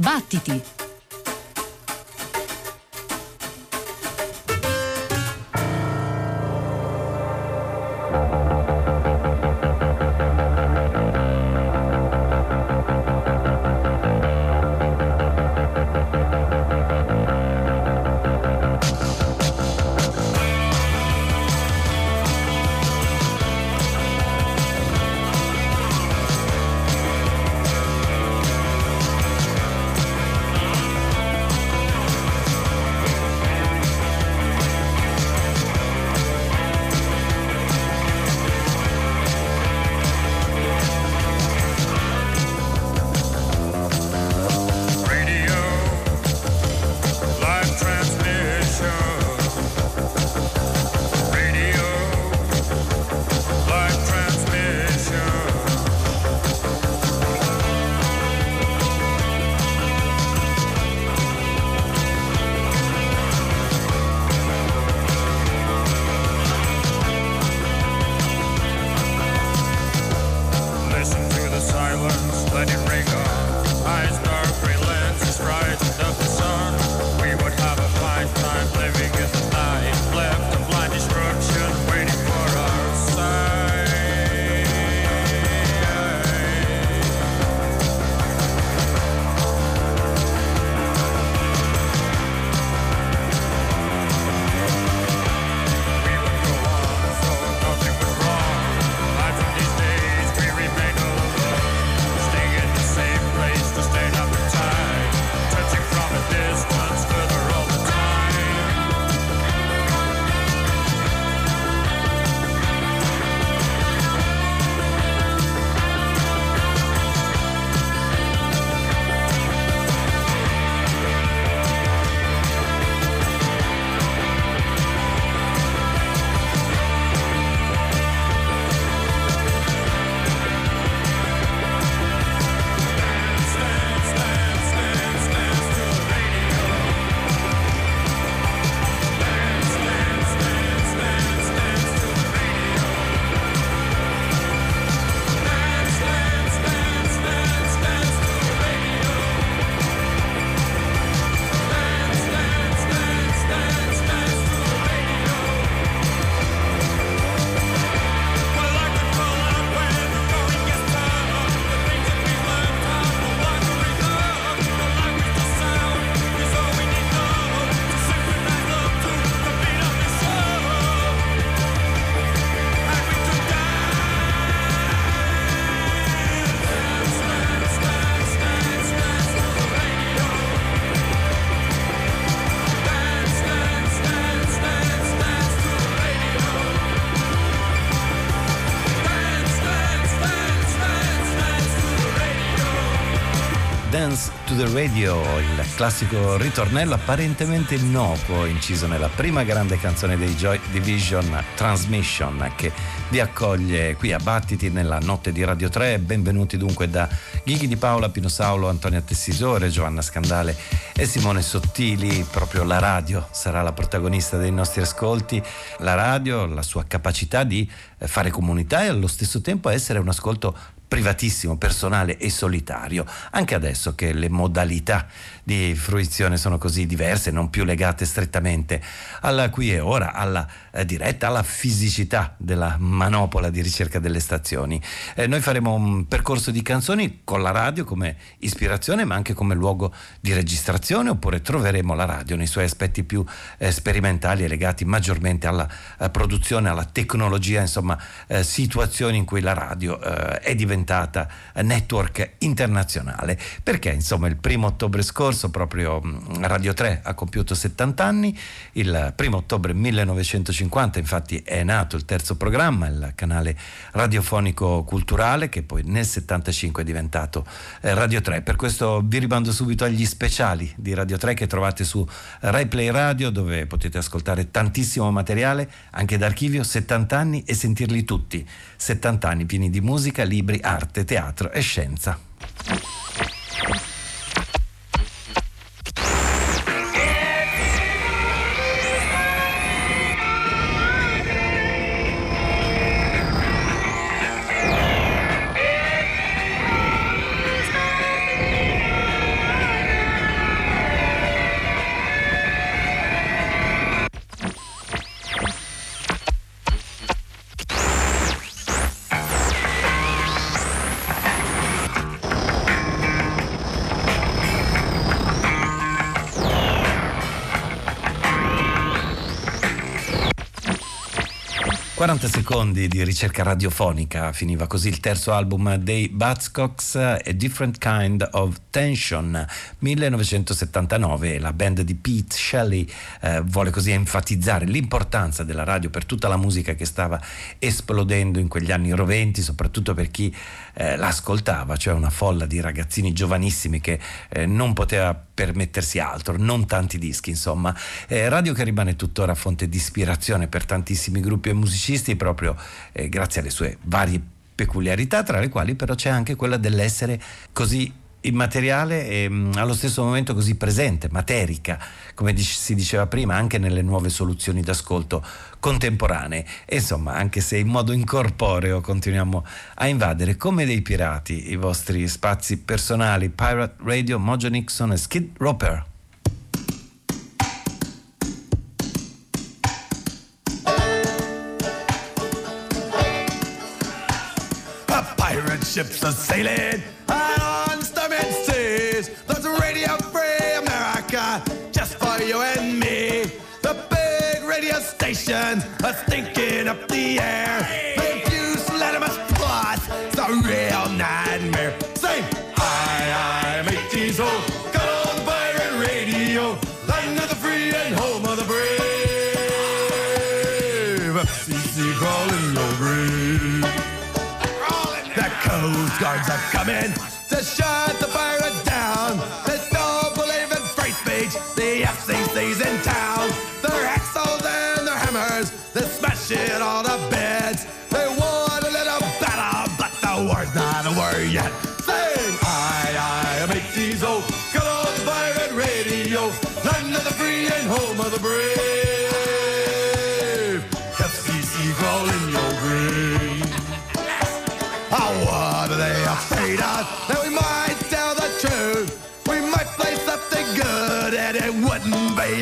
Battiti! Radio, il classico ritornello apparentemente innocuo inciso nella prima grande canzone dei Joy Division, Transmission, che vi accoglie qui a Battiti nella notte di Radio 3. Benvenuti dunque da Ghighi di Paola, Pino Saulo, Antonia Tessisore, Giovanna Scandale e Simone Sottili. Proprio la radio sarà la protagonista dei nostri ascolti. La radio, la sua capacità di fare comunità e allo stesso tempo essere un ascolto privatissimo, personale e solitario, anche adesso che le modalità di fruizione sono così diverse, non più legate strettamente alla qui e ora, alla eh, diretta, alla fisicità della manopola di ricerca delle stazioni. Eh, noi faremo un percorso di canzoni con la radio come ispirazione, ma anche come luogo di registrazione, oppure troveremo la radio nei suoi aspetti più eh, sperimentali e legati maggiormente alla eh, produzione, alla tecnologia, insomma, eh, situazioni in cui la radio eh, è diventata network internazionale. Perché, insomma, il primo ottobre scorso scorso proprio mm, Radio 3 ha compiuto 70 anni, il primo ottobre 1950 infatti è nato il terzo programma, il canale radiofonico culturale che poi nel 75 è diventato eh, Radio 3. Per questo vi rimando subito agli speciali di Radio 3 che trovate su Rai Play Radio dove potete ascoltare tantissimo materiale anche d'archivio 70 anni e sentirli tutti. 70 anni pieni di musica, libri, arte, teatro e scienza. Secondi di ricerca radiofonica, finiva così il terzo album dei Buzzcocks, A Different Kind of Tension, 1979. La band di Pete Shelley eh, vuole così enfatizzare l'importanza della radio per tutta la musica che stava esplodendo in quegli anni roventi, soprattutto per chi eh, l'ascoltava, cioè una folla di ragazzini giovanissimi che eh, non poteva permettersi altro, non tanti dischi, insomma. Eh, radio che rimane tuttora fonte di ispirazione per tantissimi gruppi e musicisti proprio eh, grazie alle sue varie peculiarità, tra le quali però c'è anche quella dell'essere così immateriale e mm, allo stesso momento così presente, materica, come si diceva prima, anche nelle nuove soluzioni d'ascolto contemporanee. E insomma, anche se in modo incorporeo continuiamo a invadere come dei pirati i vostri spazi personali, Pirate Radio, Mojo Nixon e Skid Roper. pirate ships are sailing A stinking up the air.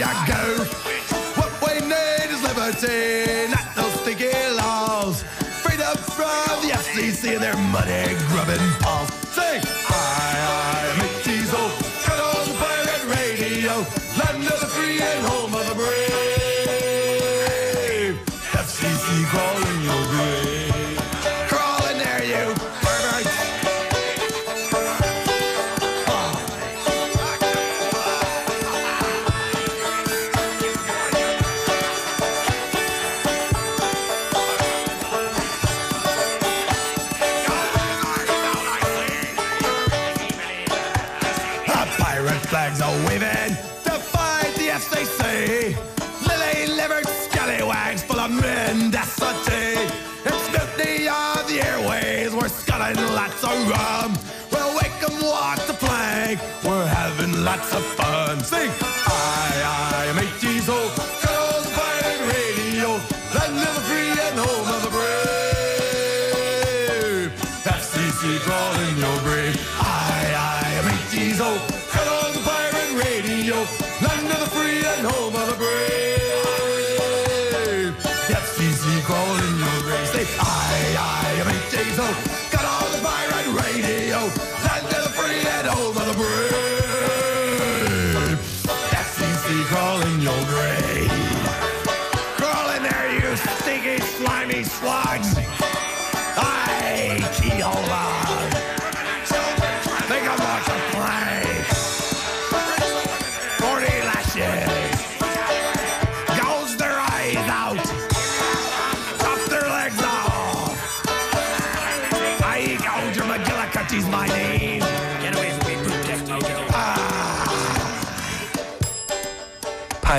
A goof. What we need is liberty, not those sticky laws. Freedom from the FCC and their money grubbing paws. Scallywags full of mendacity. It's mutiny of the airways. We're sculling lots of rum. We'll wake 'em walk the plank. We're having lots of fun. Sing,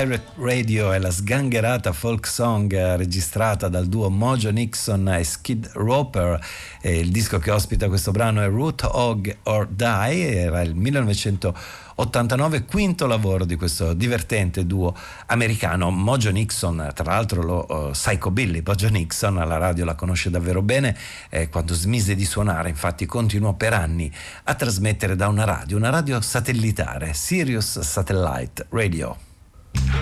Pirate Radio è la sgangherata folk song eh, registrata dal duo Mojo Nixon e Skid Roper. E il disco che ospita questo brano è Root Hog or Die, era il 1989, quinto lavoro di questo divertente duo americano. Mojo Nixon, tra l'altro lo uh, Psychobilly, Mojo Nixon alla radio la conosce davvero bene, eh, quando smise di suonare infatti continuò per anni a trasmettere da una radio, una radio satellitare, Sirius Satellite Radio.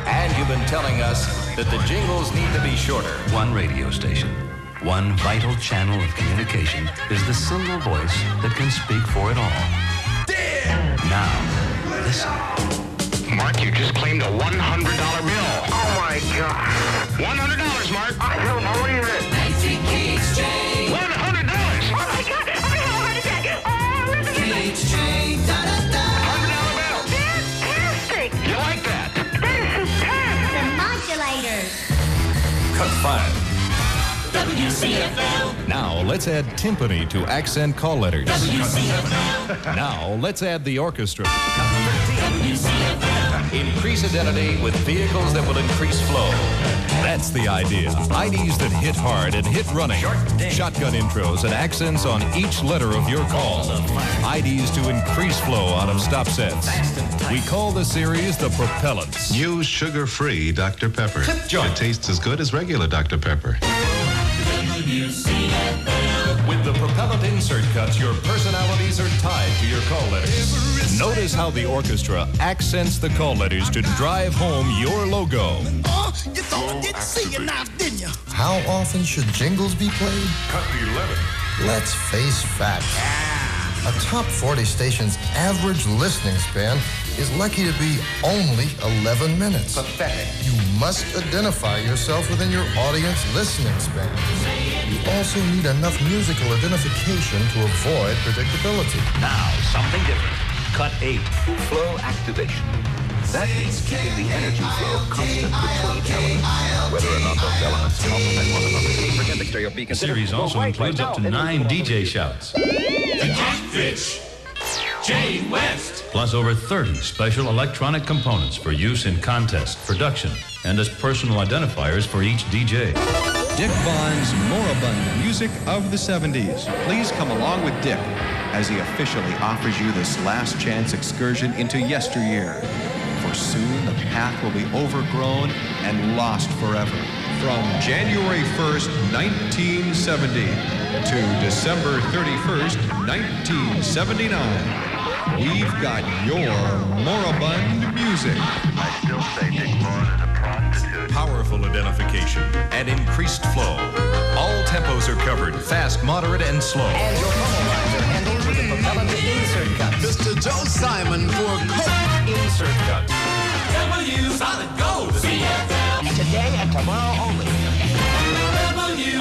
And you've been telling us that the jingles need to be shorter. One radio station, one vital channel of communication is the single voice that can speak for it all. Now, listen. Mark, you just claimed a $100 bill. Oh my God. $100, Mark. I don't know what is it. Cut 5. WCFL. Now let's add timpani to accent call letters. WCFL. Now let's add the orchestra. WCFL. Increase identity with vehicles that will increase flow. That's the idea. IDs that hit hard and hit running. Shotgun intros and accents on each letter of your call. IDs to increase flow out of stop sets. We call the series the propellants. New sugar-free Dr. Pepper. joint. It tastes as good as regular Dr. Pepper. With the propellant insert cuts, your personalities are tied to your call letters. Notice how the orchestra accents the call letters to drive home your logo. Oh, you thought I didn't see you now, didn't you? How often should jingles be played? Cut 11. Let's face facts. A top 40 station's average listening span is lucky to be only 11 minutes. Pathetic. You must identify yourself within your audience listening span. You also need enough musical identification to avoid predictability. Now, something different. Cut 8. Flow activation. That means keeping the energy flow constant between elements, whether or not those elements complement one another. The series also includes up to nine DJ shouts, Catfish. Jane West. plus over 30 special electronic components for use in contest, production, and as personal identifiers for each DJ. Dick Vaughn's Moribund Music of the 70s. Please come along with Dick as he officially offers you this last chance excursion into yesteryear. For soon the path will be overgrown and lost forever. From January 1st, 1970 to December 31st, 1979, we've got your Moribund Music. I still say Dick Vaughn is a prostitute. Powerful identification and increased flow. All tempos are covered, fast, moderate, and slow. And your promo handled with the propellant insert cuts. Mr. Joe Simon for Coke. Insert cuts. W Solid Gold. CFL. Today and tomorrow only.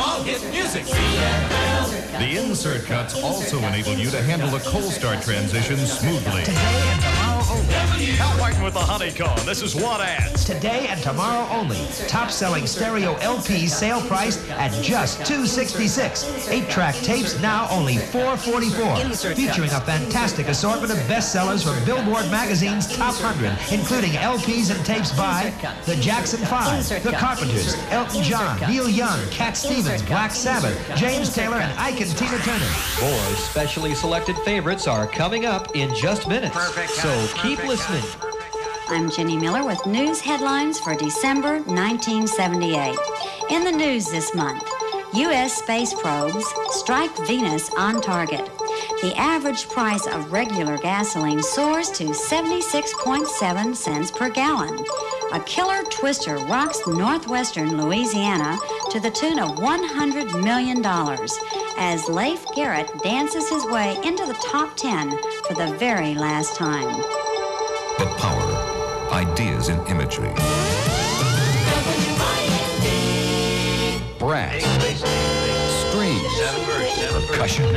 All Hit Music. The insert cuts also enable you to handle the cold start transition smoothly. Today and tomorrow only. Cal Martin with the honeycomb. This is what ads. Today and tomorrow only. Top selling stereo LPs sale price at just 266. Eight track tapes now only 444. Featuring a fantastic assortment of bestsellers from Billboard Magazine's Top 100, including LPs and tapes by The Jackson Five, The Carpenters, Elton John, Neil Young, Cat Stevens, Black Sabbath, James Taylor, and Ike and Tina Turner. More specially selected favorites are coming up in just minutes. So keep listening. I'm Jenny Miller with news headlines for December 1978. In the news this month, U.S. space probes strike Venus on target. The average price of regular gasoline soars to 76.7 cents per gallon. A killer twister rocks northwestern Louisiana to the tune of $100 million as Leif Garrett dances his way into the top 10 for the very last time. Ideas in imagery. Brass. Strings. Percussion.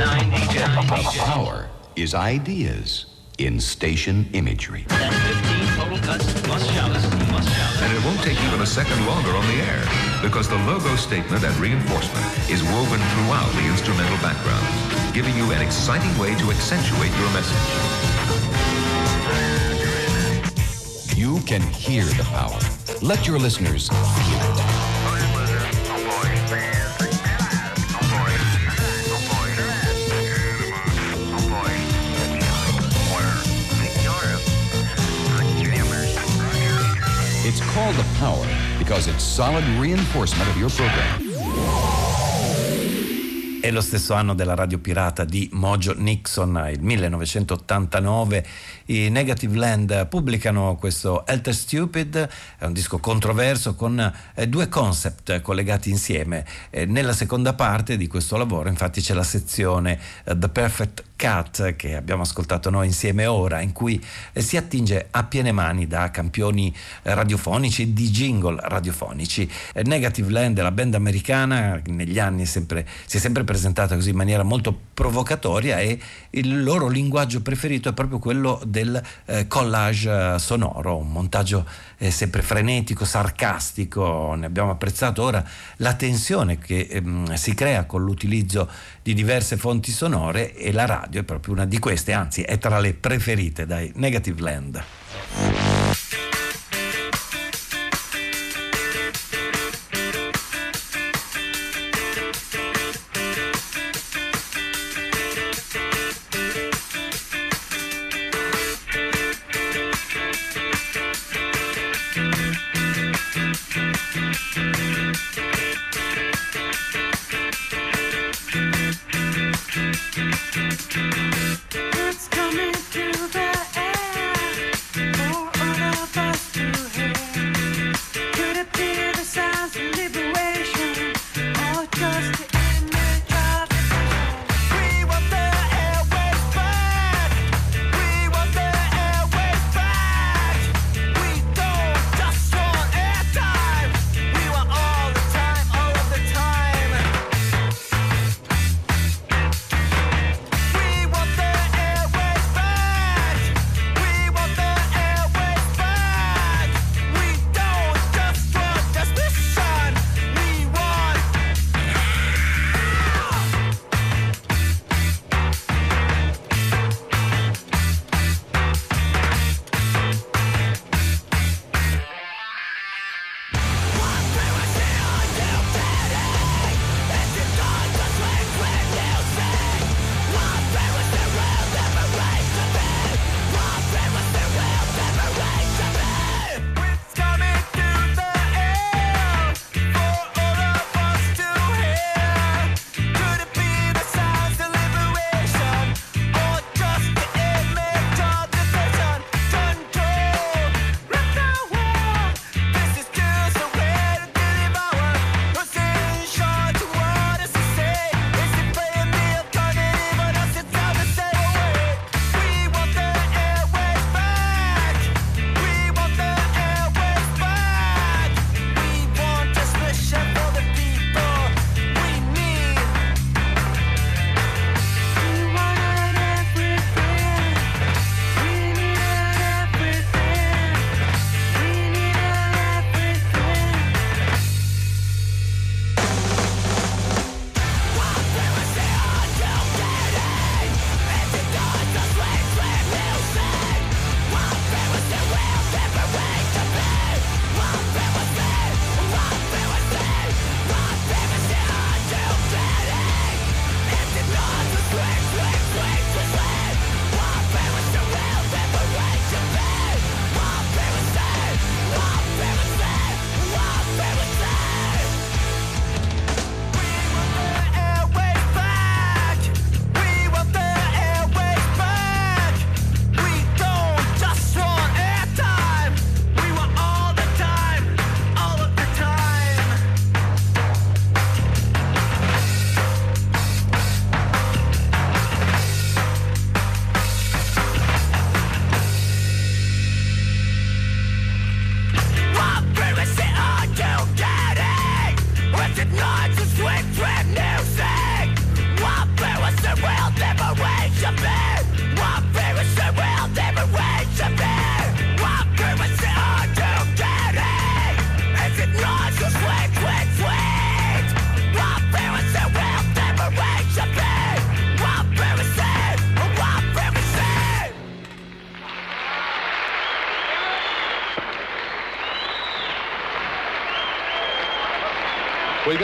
Power is ideas in station imagery. That's 15 total cuts. Must shout. Must shout. And it won't take even a second longer on the air because the logo statement and reinforcement is woven throughout the instrumental background, giving you an exciting way to accentuate your message. You can hear the power. Let your listeners feel it. It's called the power because it's solid reinforcement of your program. È lo stesso anno della radio pirata di Mojo Nixon, il 1989. I Negative Land pubblicano questo Elter Stupid, è un disco controverso con eh, due concept collegati insieme. Nella seconda parte di questo lavoro infatti c'è la sezione eh, The Perfect Cat che abbiamo ascoltato noi insieme ora, in cui eh, si attinge a piene mani da campioni eh, radiofonici di jingle radiofonici. Eh, Negative Land, la band americana, negli anni è sempre, si è sempre presentata così in maniera molto provocatoria e il loro linguaggio preferito è proprio quello del collage sonoro, un montaggio sempre frenetico, sarcastico. Ne abbiamo apprezzato ora la tensione che ehm, si crea con l'utilizzo di diverse fonti sonore e la radio è proprio una di queste, anzi è tra le preferite dai Negative Land.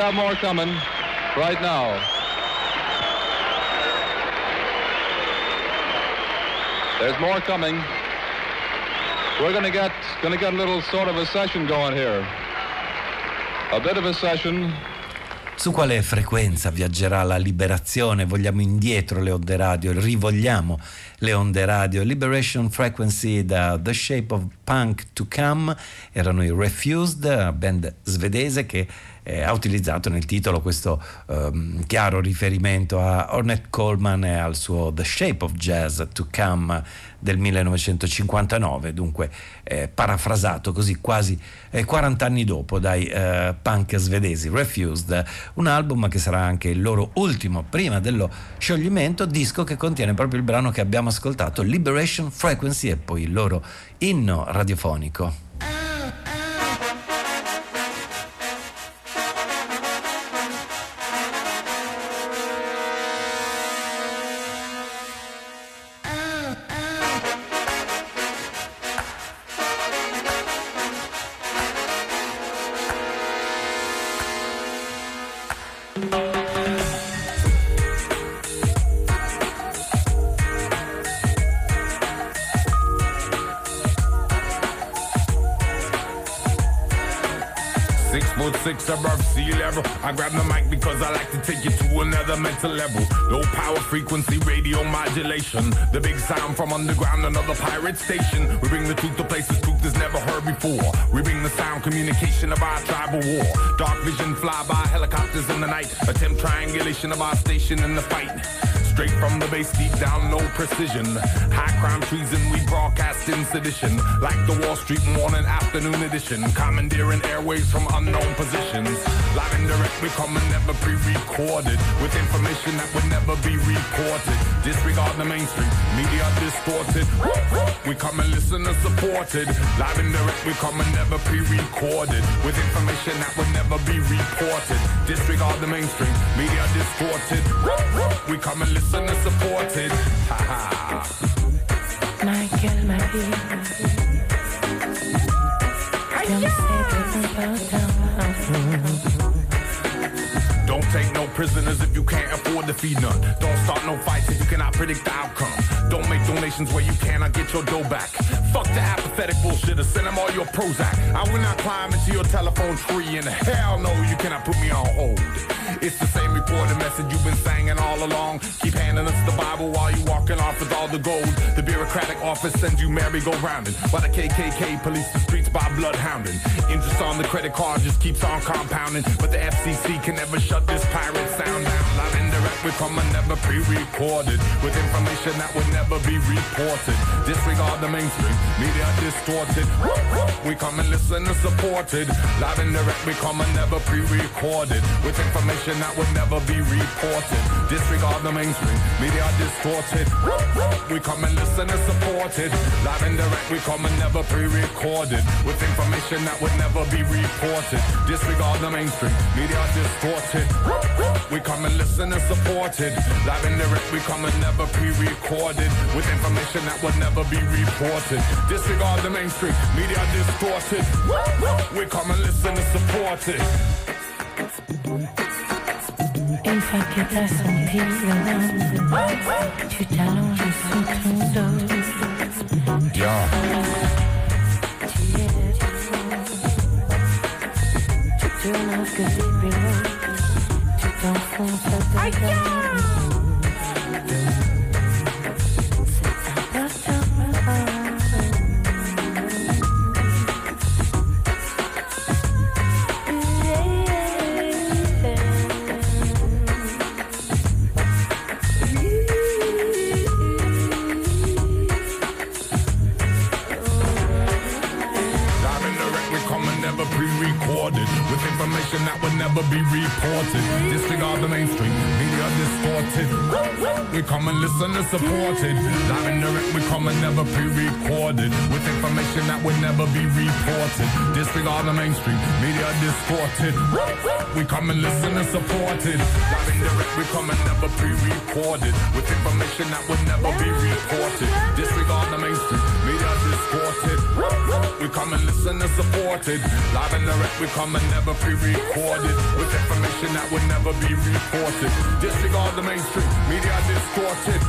Got more coming right now. There's more coming. We're going to get going get a little sort of a session going here. A bit of a session Su quale frequenza viaggerà la liberazione? Vogliamo indietro le onde radio, rivogliamo le onde radio. Liberation Frequency da The Shape of Punk to Come erano i Refused, band svedese che eh, ha utilizzato nel titolo questo ehm, chiaro riferimento a Ornette Coleman e al suo The Shape of Jazz to Come del 1959, dunque eh, parafrasato così quasi eh, 40 anni dopo dai eh, punk svedesi Refused, un album che sarà anche il loro ultimo prima dello scioglimento, disco che contiene proprio il brano che abbiamo ascoltato, Liberation Frequency e poi il loro inno radiofonico. Level. Low power frequency radio modulation. The big sound from underground, another pirate station. We bring the truth to places truth is never heard before. We bring the sound communication of our tribal war. Dark vision fly by helicopters in the night. Attempt triangulation of our station in the fight. Straight from the base, deep down, no precision. High crime treason, we broadcast in sedition. Like the Wall Street morning afternoon edition. Commandeering airwaves from unknown positions. Live and direct, we come and never pre-recorded. With information that would never be reported. Disregard the mainstream, media distorted. We come and listen and supported. Live and direct, we come and never pre-recorded. With information that would never be reported. Disregard the mainstream, media distorted. We come and listen and supported. Ha ha. Michael, my Don't take no prisoners if you can't afford to feed none. Don't start no fights if you cannot predict the outcome. Don't make donations where you cannot get your dough back. Fuck the apathetic bullshit send them all your Prozac. I will not climb into your telephone tree and hell no, you cannot put me on hold. It's the same reported message you've been singing all along. Keep handing us the Bible while you walking off with all the gold. The bureaucratic office sends you merry-go-rounding. While the KKK police the streets by bloodhounding. Interest on the credit card just keeps on compounding. But the FCC can never shut this Pirate sound. Out Live indirect, we come and never pre-recorded. With information that would never be reported. Disregard the mainstream, media distorted. We come and listen and supported. Live indirect, we come and never pre-recorded. With information information that would never be reported. Disregard the mainstream, media distorted. We come and listen and supported. Live and direct, we come and never pre-recorded. With information that would never be reported. Disregard the mainstream, media distorted. We come and listen and supported. Live and direct, we come and never pre-recorded. With information that would never be reported. Disregard the mainstream, media distorted. We come and listen and supported. Une fois que t'as senti le tu t'allonges sous ton dos. Yeah. Aiuto! Tu reported. Disregard the mainstream, media distorted. We come and listen and supported. Live and direct, we come and never pre-recorded. With information that would never be reported. Disregard the mainstream, media distorted. We come and listen and supported. Live and direct, we come and never pre-recorded. With information that would never be reported. Disregard the mainstream, media distorted. We come and listen and supported. Live and direct, we come and never pre-recorded. With information that would never be reported. disregard the mainstream. Media distorted.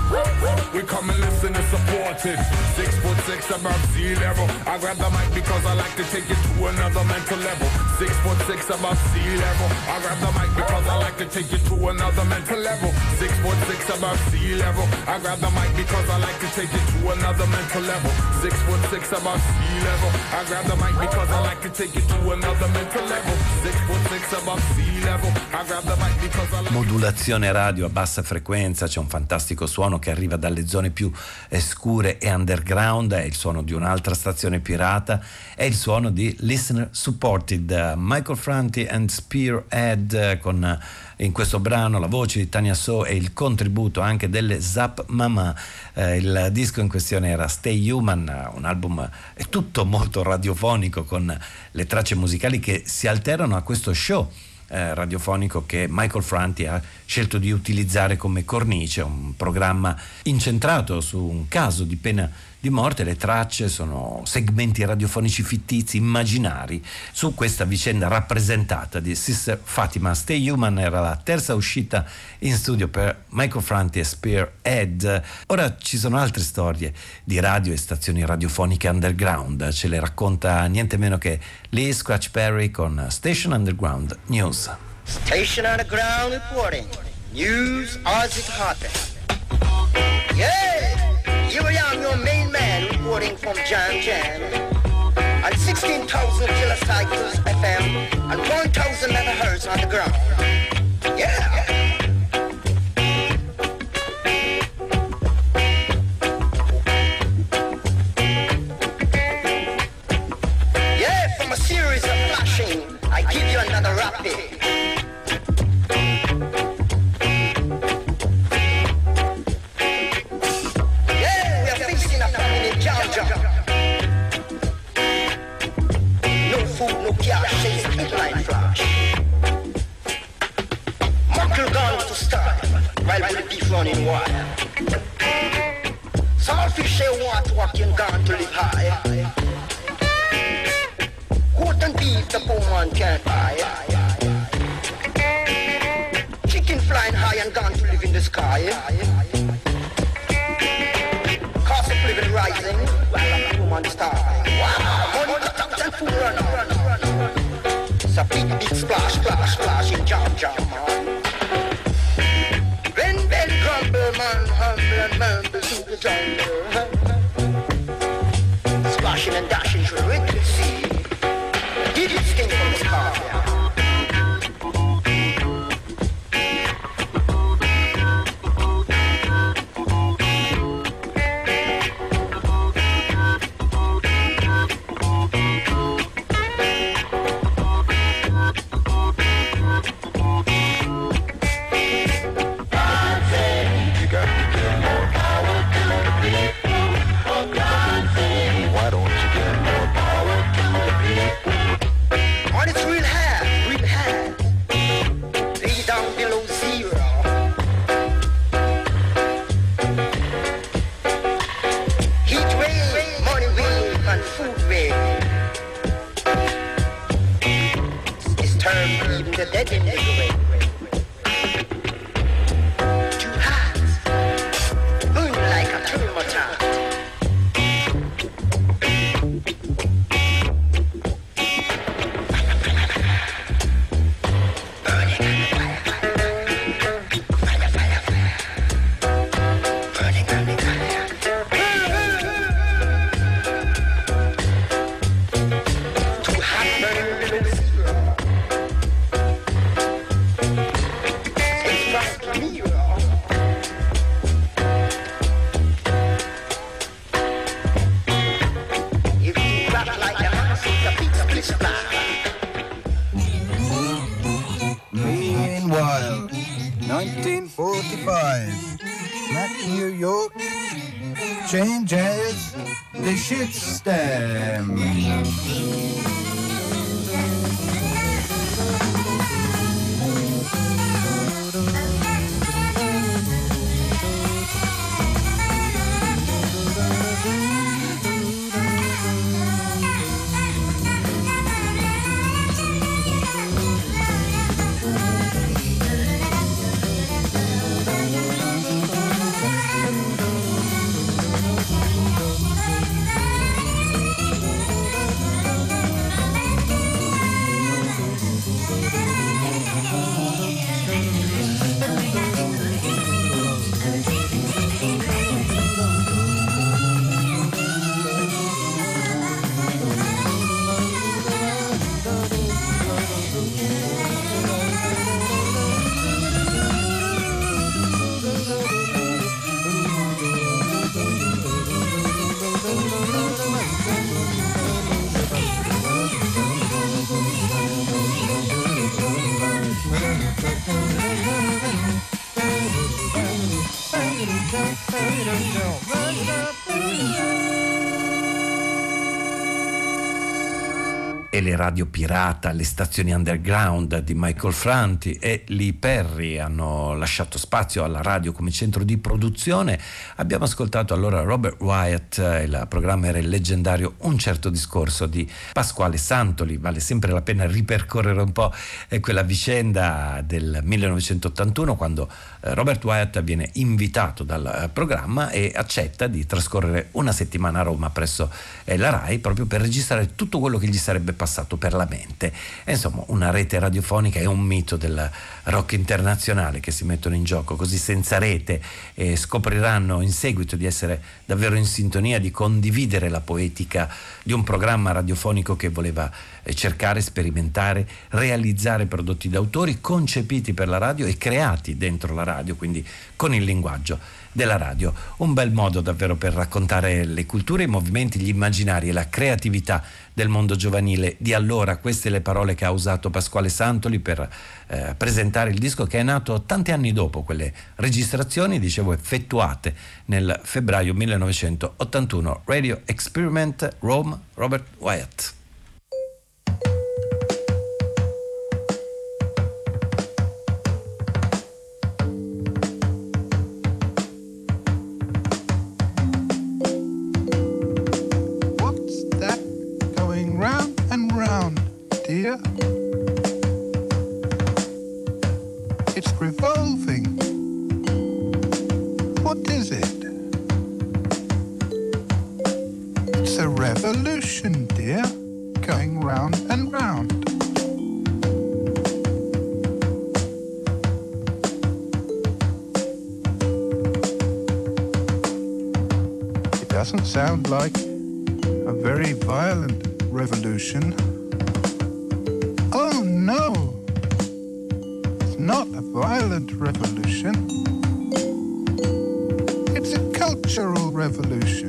We come and listen and support it. Six foot six above sea level. I grab the mic because I like to take it to another mental level. Six foot six above sea level. I grab the mic because I like to take it to another mental level. Six foot six above sea level. I grab the mic because I like to take it to another mental level. Six foot six above sea level. I grab the mic because I like to take it to another mental level. Six foot six above sea Modulazione radio a bassa frequenza, c'è un fantastico suono che arriva dalle zone più eh, scure e underground, è il suono di un'altra stazione pirata, è il suono di Listener Supported, Michael Franti and Spearhead con uh, in questo brano la voce di Tania So e il contributo anche delle Zap Mama. Eh, il disco in questione era Stay Human, un album è tutto molto radiofonico con le tracce musicali che si alternano a questo show eh, radiofonico che Michael Franti ha scelto di utilizzare come cornice, un programma incentrato su un caso di pena di morte, le tracce sono segmenti radiofonici fittizi, immaginari, su questa vicenda rappresentata di Sister Fatima. Stay Human era la terza uscita in studio per Michael Franti e Spearhead. Ora ci sono altre storie di radio e stazioni radiofoniche underground, ce le racconta niente meno che Lee Scratch Perry con Station Underground News. Station Underground reporting. News it happens. Yeah! Here I am, your main man, reporting from Jam Jam. At 16,000 kilocycles FM and 1,000 megahertz on the ground. Yeah! Yeah, from a series of flashing, I give you another rapid. While the beef running wild. Saltfish say what walking gone to live high. Goat and beef the poor man can't buy. Chicken flying high and gone to live in the sky. Cost of living rising while the woman starving. Money cut out and food run out. It's a big, big splash, splash, splash in Georgia, man. To the jungle. Splashing and radio pirata, le stazioni underground di Michael Franti e Lee Perry hanno lasciato spazio alla radio come centro di produzione. Abbiamo ascoltato allora Robert Wyatt, il programma era il leggendario Un certo discorso di Pasquale Santoli, vale sempre la pena ripercorrere un po' quella vicenda del 1981 quando eh, Robert Wyatt viene invitato dal eh, programma e accetta di trascorrere una settimana a Roma presso eh, la RAI proprio per registrare tutto quello che gli sarebbe passato per la mente. E insomma, una rete radiofonica è un mito del rock internazionale che si mettono in gioco così senza rete e scopriranno in seguito di essere davvero in sintonia, di condividere la poetica di un programma radiofonico che voleva cercare, sperimentare, realizzare prodotti d'autori concepiti per la radio e creati dentro la radio, quindi con il linguaggio della radio. Un bel modo davvero per raccontare le culture, i movimenti, gli immaginari e la creatività del mondo giovanile di allora. Queste le parole che ha usato Pasquale Santoli per eh, presentare il disco che è nato tanti anni dopo quelle registrazioni, dicevo, effettuate nel febbraio 1981. Radio Experiment Rome, Robert Wyatt. Revolution, dear, going round and round. It doesn't sound like a very violent revolution. Oh no! It's not a violent revolution. It's a cultural revolution.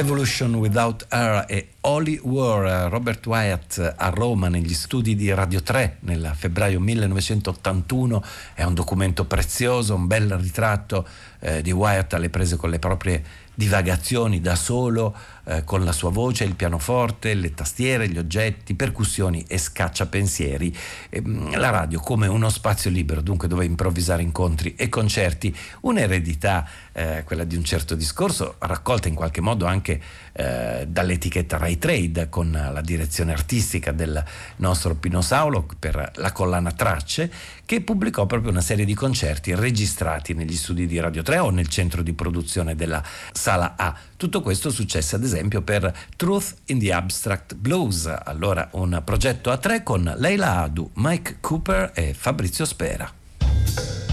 Revolution Without Her e Holy War, Robert Wyatt a Roma negli studi di Radio 3 nel febbraio 1981, è un documento prezioso, un bel ritratto eh, di Wyatt alle prese con le proprie divagazioni da solo, eh, con la sua voce, il pianoforte, le tastiere, gli oggetti, percussioni e scacciapensieri. E, mm, la radio come uno spazio libero, dunque dove improvvisare incontri e concerti, un'eredità, eh, quella di un certo discorso, raccolta in qualche modo anche eh, dall'etichetta Rai Trade con la direzione artistica del nostro Pino Saulo per la collana Tracce, che pubblicò proprio una serie di concerti registrati negli studi di Radio 3 o nel centro di produzione della Sala A. Tutto questo successe ad esempio per Truth in the Abstract Blues, allora un progetto a tre con Leila Adu, Mike Cooper e Fabrizio Spera.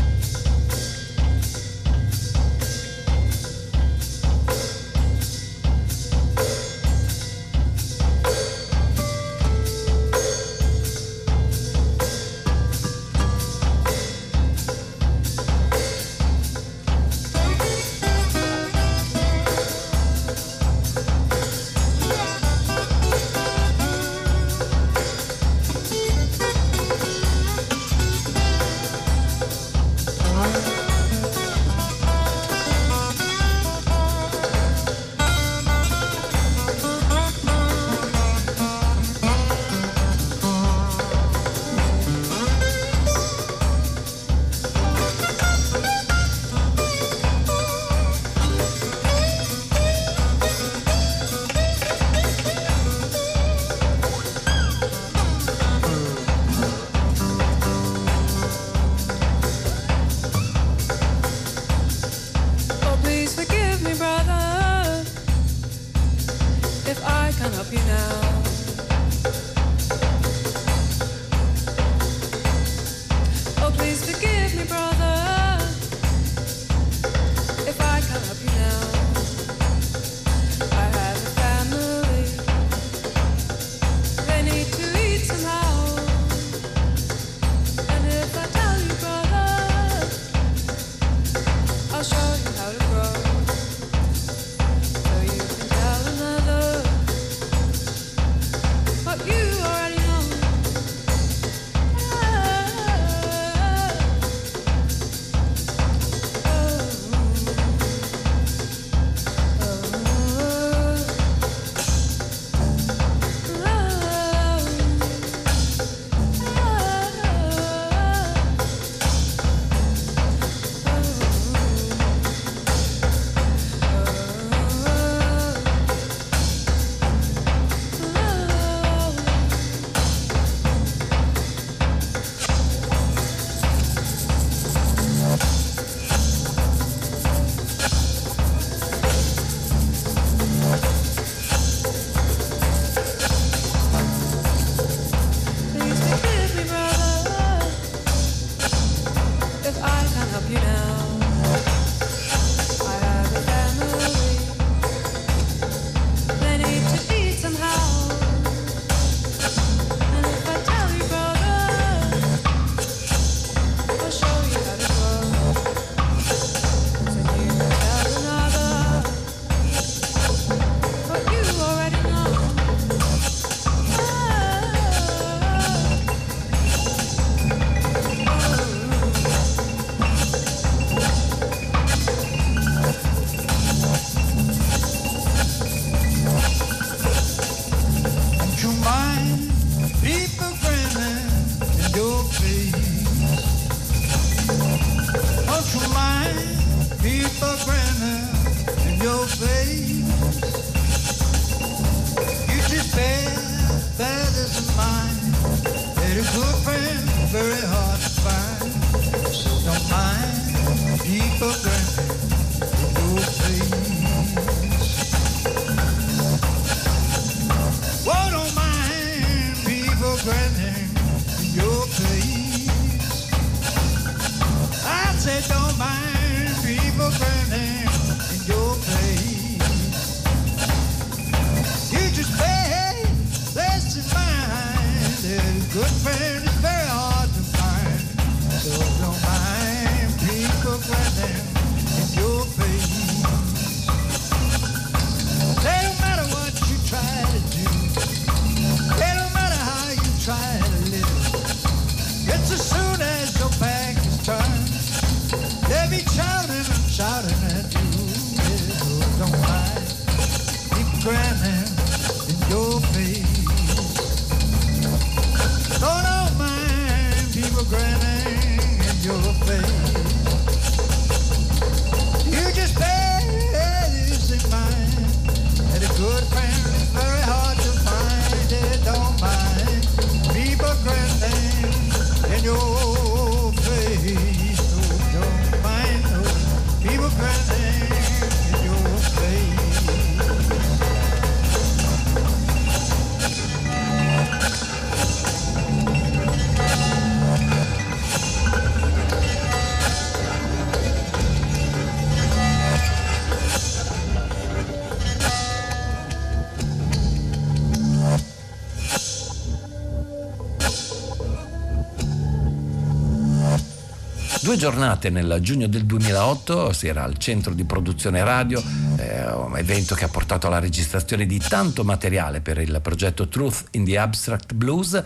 Due giornate nel giugno del 2008 si era al centro di produzione radio, eh, un evento che ha portato alla registrazione di tanto materiale per il progetto Truth in the Abstract Blues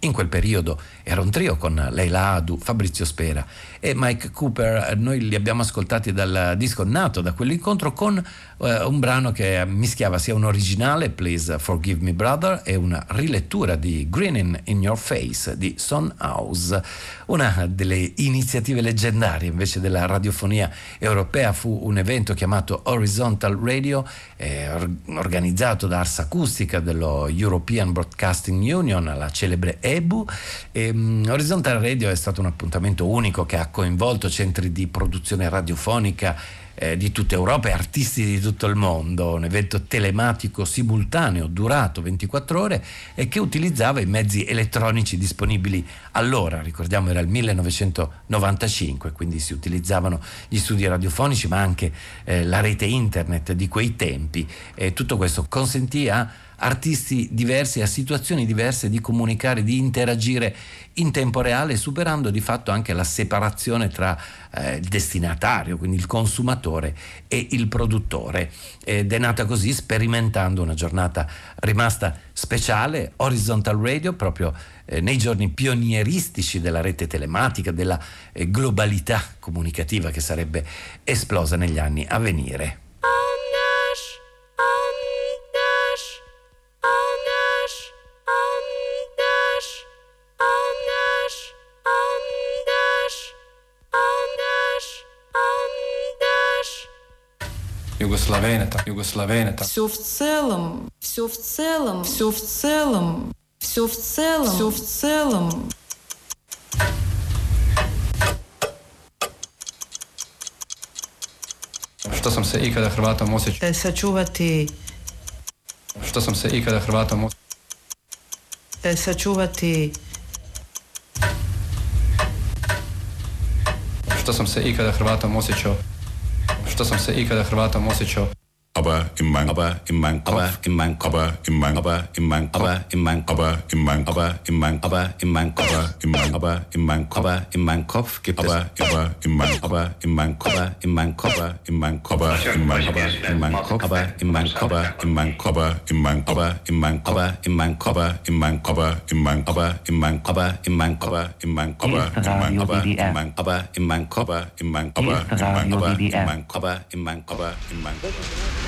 in quel periodo era un trio con Leila Adu, Fabrizio Spera e Mike Cooper. Noi li abbiamo ascoltati dal disco nato da quell'incontro con eh, un brano che mischiava sia un originale, Please Forgive Me Brother, e una rilettura di Grinning in Your Face di Son House. Una delle iniziative leggendarie invece della radiofonia europea fu un evento chiamato Horizontal Radio, eh, organizzato da Ars Acustica dello European Broadcasting Union, la celebre EBU. E, um, Horizontal Radio è stato un appuntamento unico che ha coinvolto centri di produzione radiofonica eh, di tutta Europa e artisti di tutto il mondo, un evento telematico simultaneo durato 24 ore e che utilizzava i mezzi elettronici disponibili allora, ricordiamo era il 1995, quindi si utilizzavano gli studi radiofonici ma anche eh, la rete internet di quei tempi. E tutto questo consentì a artisti diversi, a situazioni diverse di comunicare, di interagire in tempo reale, superando di fatto anche la separazione tra eh, il destinatario, quindi il consumatore, e il produttore. Ed è nata così sperimentando una giornata rimasta speciale, Horizontal Radio, proprio eh, nei giorni pionieristici della rete telematica, della eh, globalità comunicativa che sarebbe esplosa negli anni a venire. Югославенета, Югославенета. Все в целом, все в целом, все в целом, все в целом, все в целом. Što sam se ikada Hrvatom osjećao? Sačuvati, Što sam se ikada Hrvatom osjećao? sačuvati, Što sam se ikada Hrvatom osjećao? Što sam se ikada Hrvatom osjećao? Aber in mein aber in mein Kopf aber in mein aber in mein aber in mein aber in mein aber in mein aber in mein aber in mein aber in mein aber in mein aber in mein Kopf gibt es aber in mein aber in mein aber in mein aber in mein aber in mein aber in mein Kopf aber in mein aber in mein aber in mein aber in mein aber in mein aber in mein aber in mein aber in mein aber in mein aber in mein aber in mein aber in mein aber in mein aber in mein aber in mein aber in mein aber in mein aber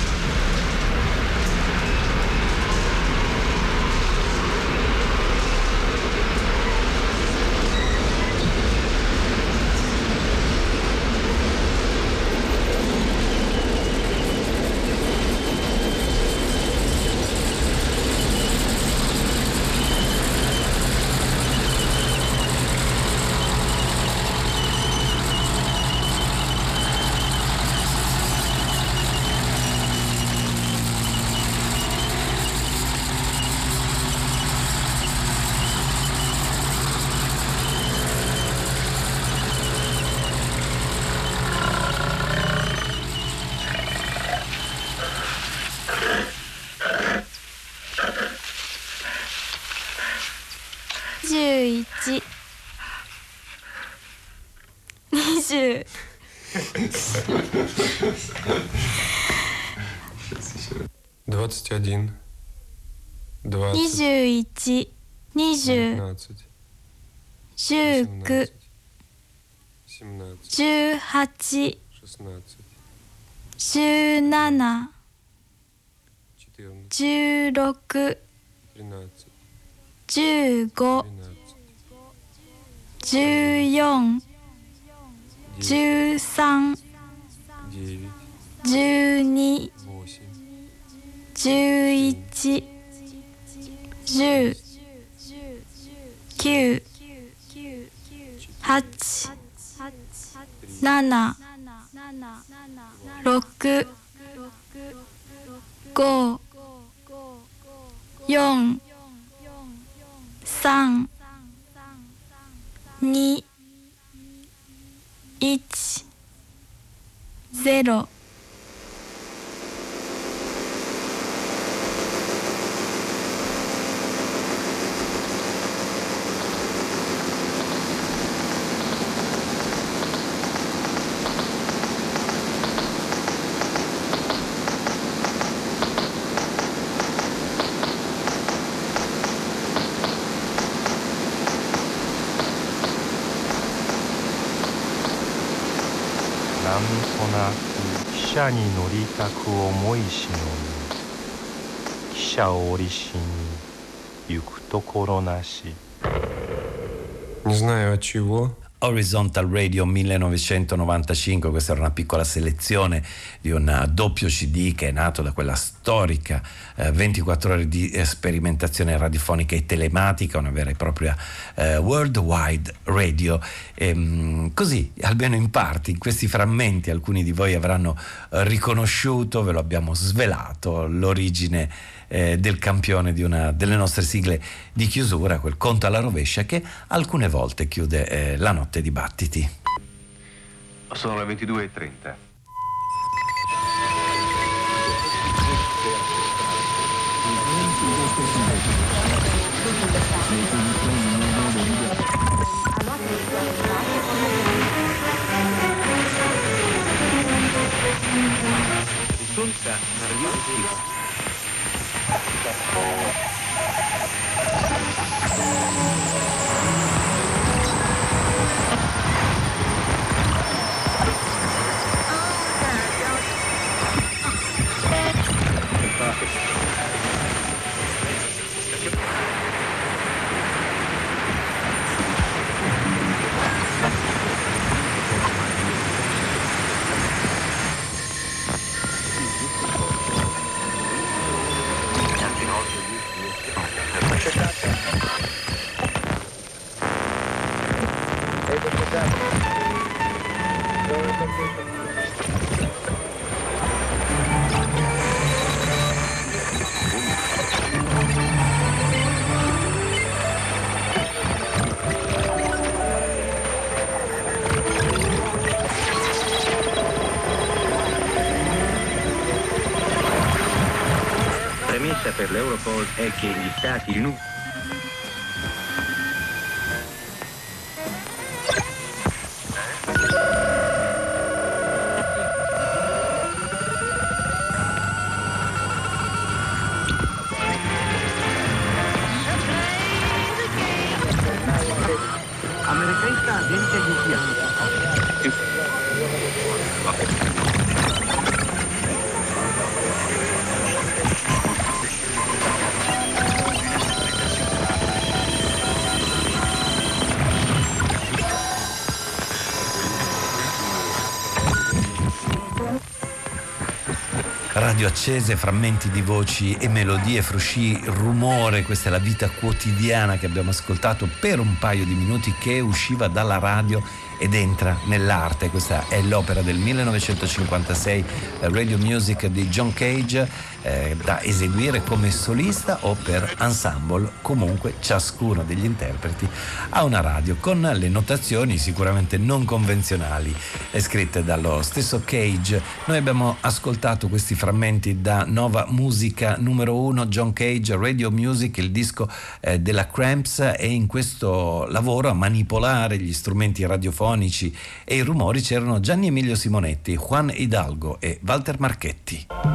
十一。二十。двадцать один. двадцать. 19 19 18 18 17 17 16 13十五、十四、十三、十二、十一、十、九、八、七、六、五、四、三、二、一、ゼロ。車に乗りたく思いしのに汽車を折りしに行くところなし Не знаю от чего. Horizontal Radio 1995, questa era una piccola selezione di un doppio CD che è nato da quella storica eh, 24 ore di sperimentazione radiofonica e telematica, una vera e propria eh, worldwide radio. E, ehm, così, almeno in parte, in questi frammenti alcuni di voi avranno eh, riconosciuto, ve lo abbiamo svelato, l'origine eh, del campione di una delle nostre sigle di chiusura, quel conto alla rovescia che alcune volte chiude eh, la notte di battiti. Sono le 22.30. Risulta nerviosi. Thank you. È che gli stati rinunciano accese, frammenti di voci e melodie, frusci, rumore, questa è la vita quotidiana che abbiamo ascoltato per un paio di minuti che usciva dalla radio ed entra nell'arte. Questa è l'opera del 1956 eh, Radio Music di John Cage eh, da eseguire come solista o per ensemble. Comunque ciascuno degli interpreti ha una radio con le notazioni sicuramente non convenzionali scritte dallo stesso Cage. Noi abbiamo ascoltato questi frammenti da Nova Musica numero 1 John Cage Radio Music, il disco eh, della Cramps e in questo lavoro a manipolare gli strumenti radiofonici e i rumori c'erano Gianni Emilio Simonetti, Juan Hidalgo e Walter Marchetti.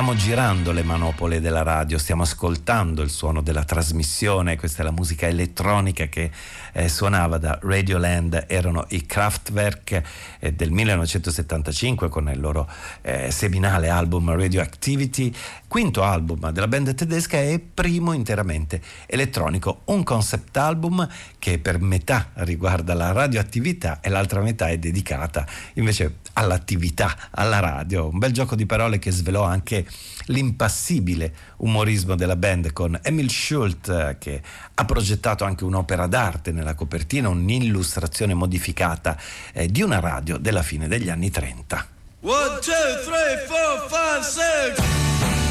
Stiamo girando le manopole della radio, stiamo ascoltando il suono della trasmissione, questa è la musica elettronica che eh, suonava da Radioland, erano i Kraftwerk eh, del 1975 con il loro eh, seminale album Radioactivity, quinto album della band tedesca e primo interamente elettronico, un concept album che per metà riguarda la radioattività e l'altra metà è dedicata invece all'attività, alla radio, un bel gioco di parole che svelò anche l'impassibile umorismo della band con Emil Schult eh, che ha progettato anche un'opera d'arte nella copertina, un'illustrazione modificata eh, di una radio della fine degli anni 30. One, two, three, four, five, six.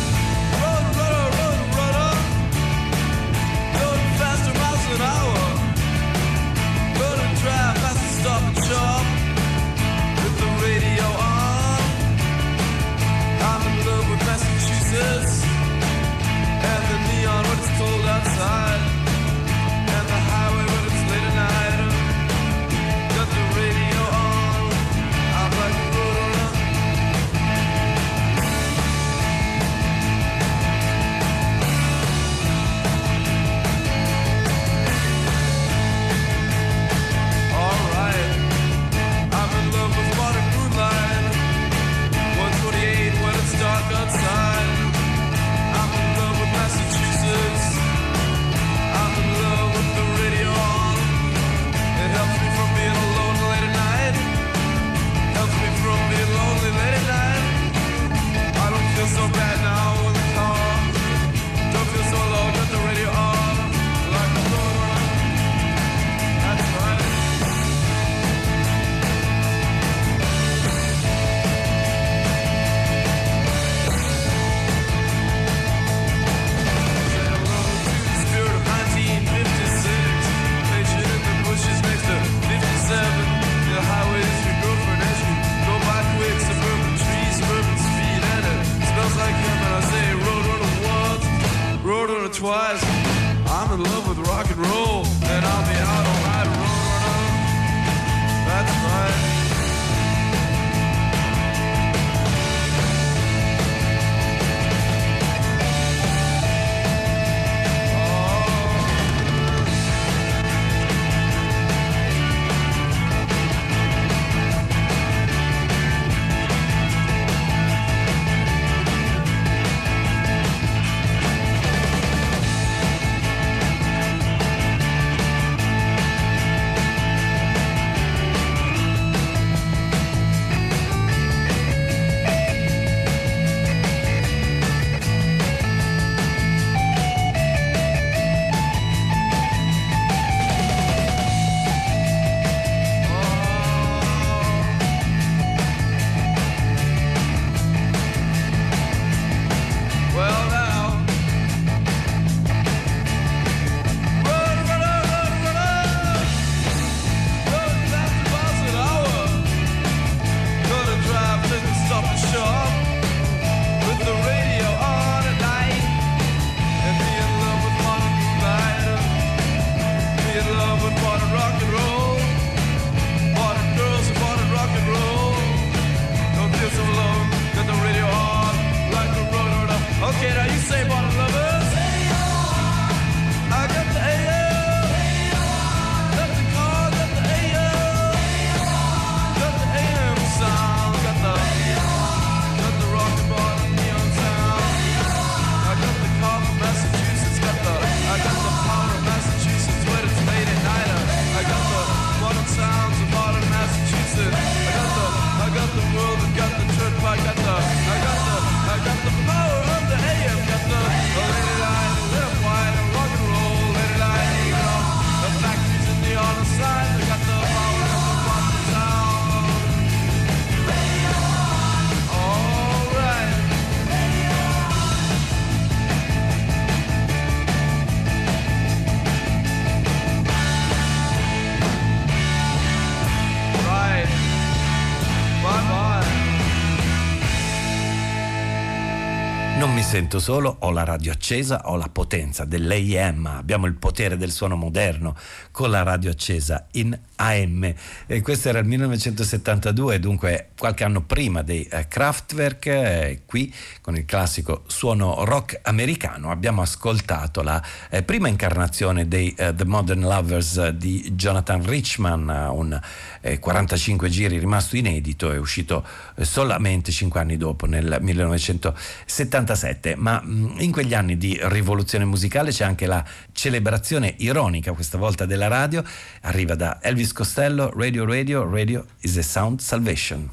which I'm in love with rock and roll. sento solo, ho la radio accesa, ho la potenza dell'AM, abbiamo il potere del suono moderno con la radio accesa in AM. E questo era il 1972, dunque qualche anno prima dei eh, Kraftwerk. Eh, qui con il classico suono rock americano abbiamo ascoltato la eh, prima incarnazione dei eh, The Modern Lovers eh, di Jonathan Richman, eh, un 45 giri rimasto inedito e uscito solamente 5 anni dopo, nel 1977. Ma mh, in quegli anni di rivoluzione musicale c'è anche la celebrazione ironica, questa volta della radio, arriva da Elvis Elvis Costello, Radio Radio, Radio is a Sound Salvation.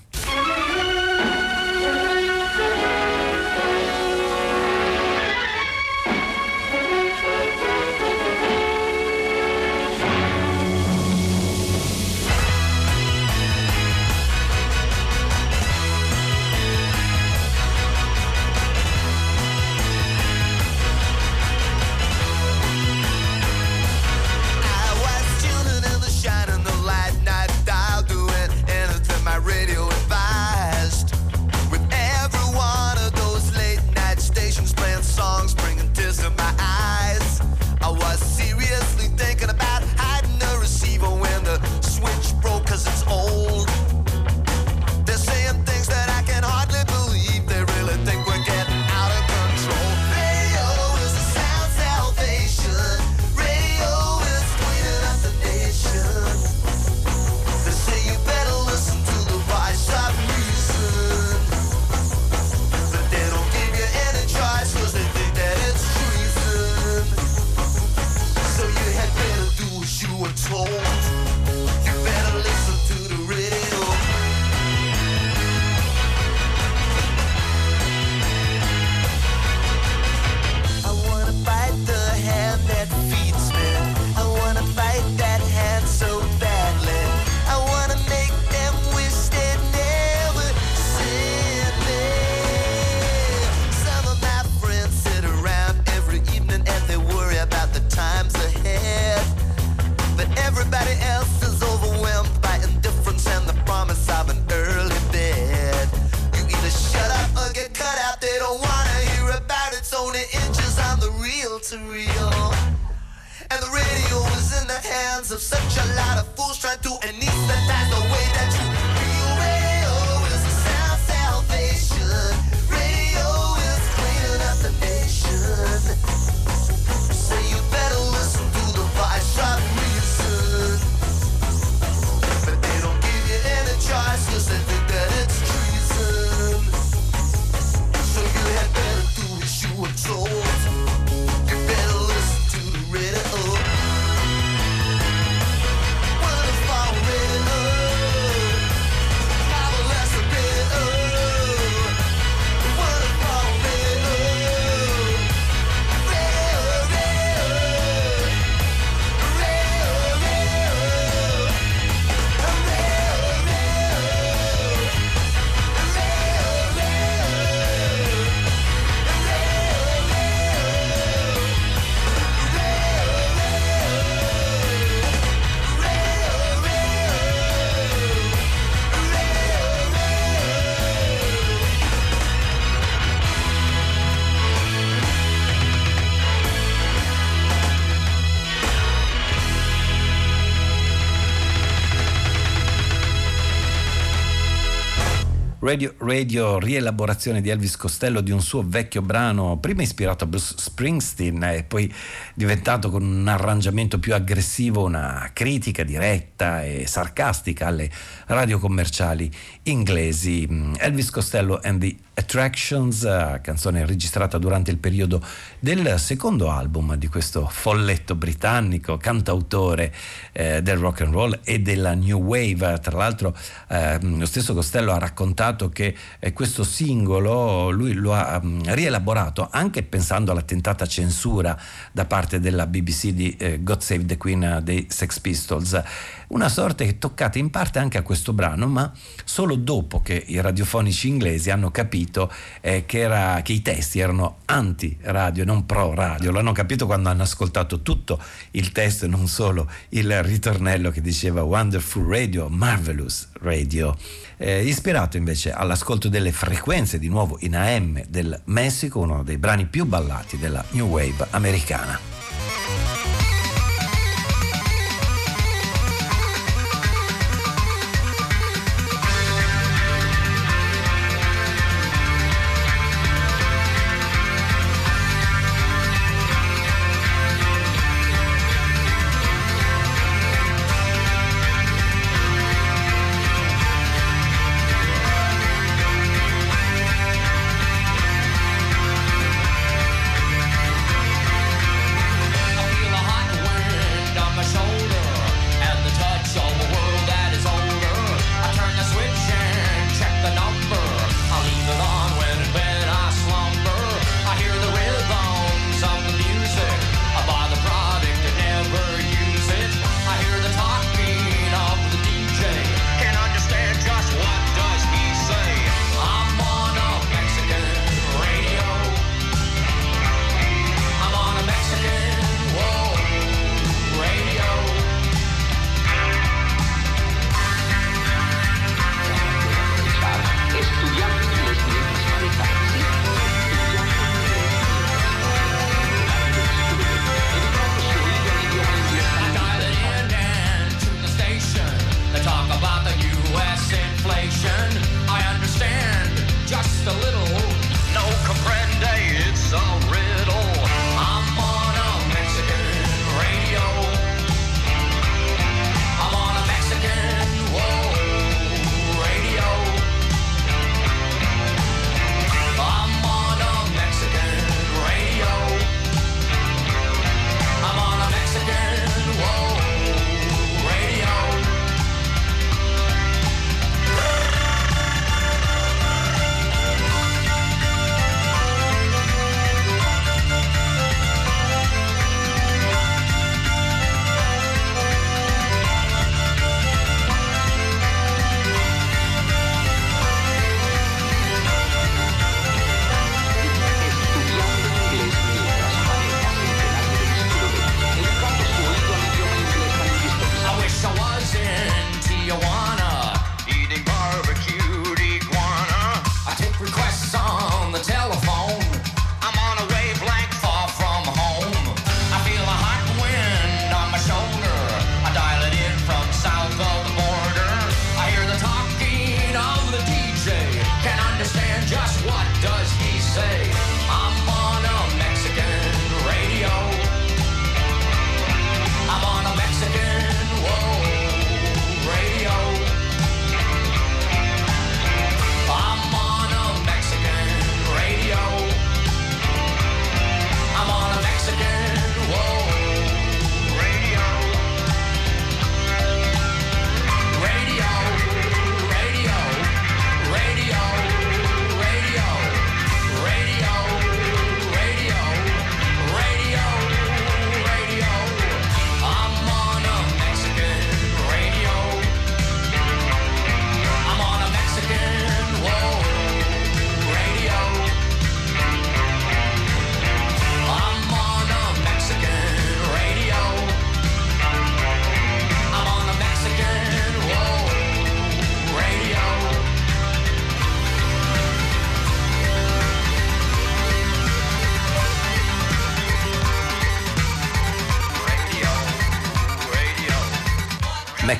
Radio, radio, rielaborazione di Elvis Costello di un suo vecchio brano, prima ispirato a Bruce Springsteen e poi diventato con un arrangiamento più aggressivo una critica diretta e sarcastica alle radio commerciali inglesi. Elvis Costello and the Attractions, eh, canzone registrata durante il periodo del secondo album di questo folletto britannico, cantautore eh, del rock and roll e della new wave. Tra l'altro eh, lo stesso Costello ha raccontato che eh, questo singolo lui lo ha um, rielaborato anche pensando alla tentata censura da parte della BBC di eh, God Save the Queen dei Sex Pistols. Una sorte toccata in parte anche a questo brano, ma solo dopo che i radiofonici inglesi hanno capito eh, che, era, che, i testi erano anti-radio, non pro-radio. L'hanno capito quando hanno ascoltato tutto il testo e non solo il ritornello che diceva Wonderful Radio, Marvelous Radio. Eh, ispirato invece all'ascolto delle frequenze di nuovo in AM del Messico, uno dei brani più ballati della New Wave americana.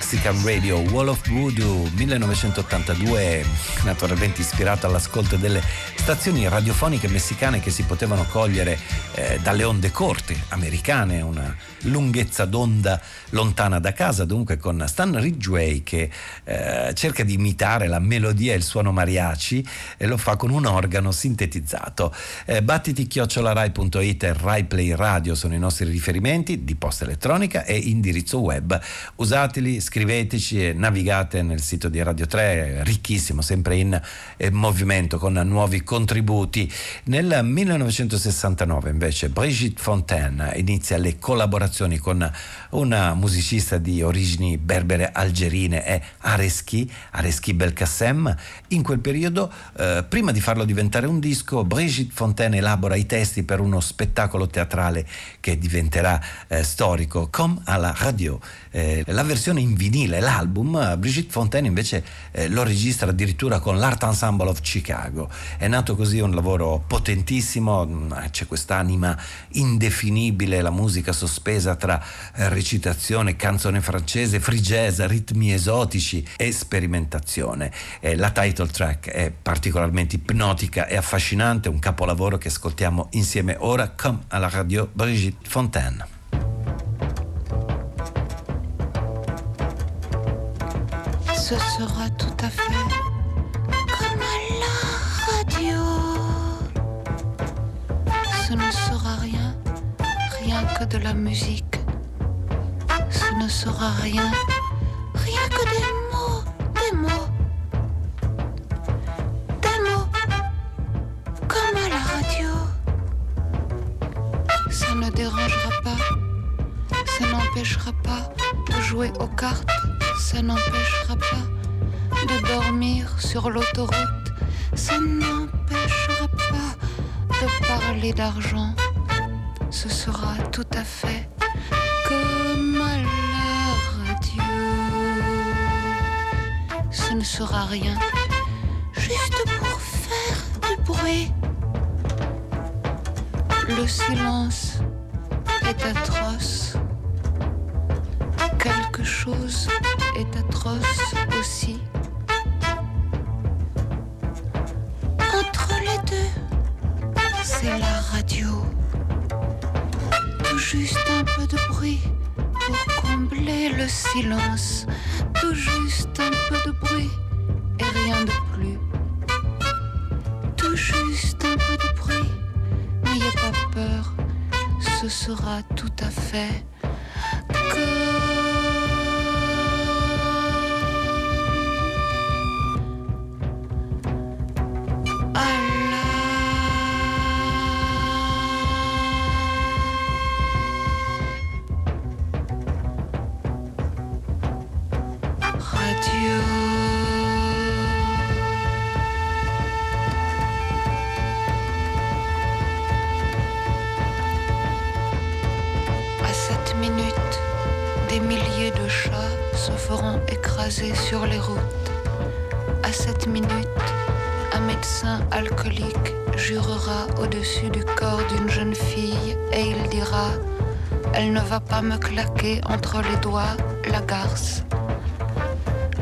Mexican Radio, Wall of Voodoo 1982, naturalmente ispirato all'ascolto delle stazioni radiofoniche messicane che si potevano cogliere eh, dalle onde corte americane, una lunghezza d'onda lontana da casa, dunque con Stan Ridgway che eh, cerca di imitare la melodia e il suono mariachi e lo fa con un organo sintetizzato. Eh, battiti chiocciolarai.it e RaiPlay Radio sono i nostri riferimenti di posta elettronica e indirizzo web. Usateli scriveteci e navigate nel sito di Radio 3, ricchissimo, sempre in eh, movimento con nuovi contributi. Nel 1969 invece Brigitte Fontaine inizia le collaborazioni con una musicista di origini berbere algerine è Areski, Areski Belkacem. In quel periodo, eh, prima di farlo diventare un disco, Brigitte Fontaine elabora i testi per uno spettacolo teatrale che diventerà eh, storico, Comme à la radio. Eh, la versione in vinile, l'album, Brigitte Fontaine invece eh, lo registra addirittura con l'Art Ensemble of Chicago. È nato così un lavoro potentissimo, mm, c'è quest'anima indefinibile, la musica sospesa tra eh, recitazione, canzone francese, free ritmi esotici e sperimentazione. Eh, la title track è particolarmente ipnotica e affascinante, un capolavoro che ascoltiamo insieme ora, come alla radio Brigitte Fontaine. Ce sera tout à fait comme à la radio. Ce ne sera rien, rien que de la musique. Ne sera rien, rien que des mots, des mots. Des mots comme à la radio. Ça ne dérangera pas, ça n'empêchera pas de jouer aux cartes, ça n'empêchera pas de dormir sur l'autoroute, ça n'empêchera pas de parler d'argent. Ce sera tout à fait Ce ne sera rien, juste pour faire du bruit. Le silence est atroce. Quelque chose est atroce aussi. Entre les deux, c'est la radio. Tout juste un peu de bruit pour combler le silence. Tout juste un peu de bruit et rien de plus. Tout juste un peu de bruit. N'ayez pas peur, ce sera tout à fait Radio. Sur les routes. À cette minute, un médecin alcoolique jurera au-dessus du corps d'une jeune fille et il dira Elle ne va pas me claquer entre les doigts la garce.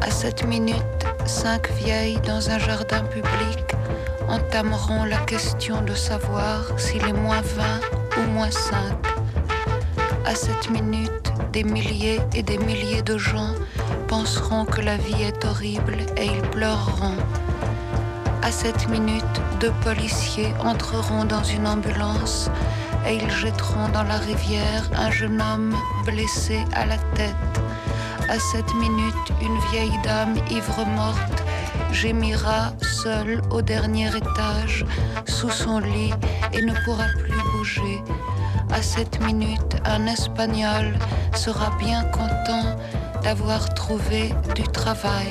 À cette minute, cinq vieilles dans un jardin public entameront la question de savoir s'il est moins 20 ou moins 5. À cette minute, des milliers et des milliers de gens penseront que la vie est horrible et ils pleureront. À cette minute, deux policiers entreront dans une ambulance et ils jetteront dans la rivière un jeune homme blessé à la tête. À cette minute, une vieille dame ivre morte gémira seule au dernier étage sous son lit et ne pourra plus bouger. À cette minute, un Espagnol sera bien content d'avoir trouvé du travail.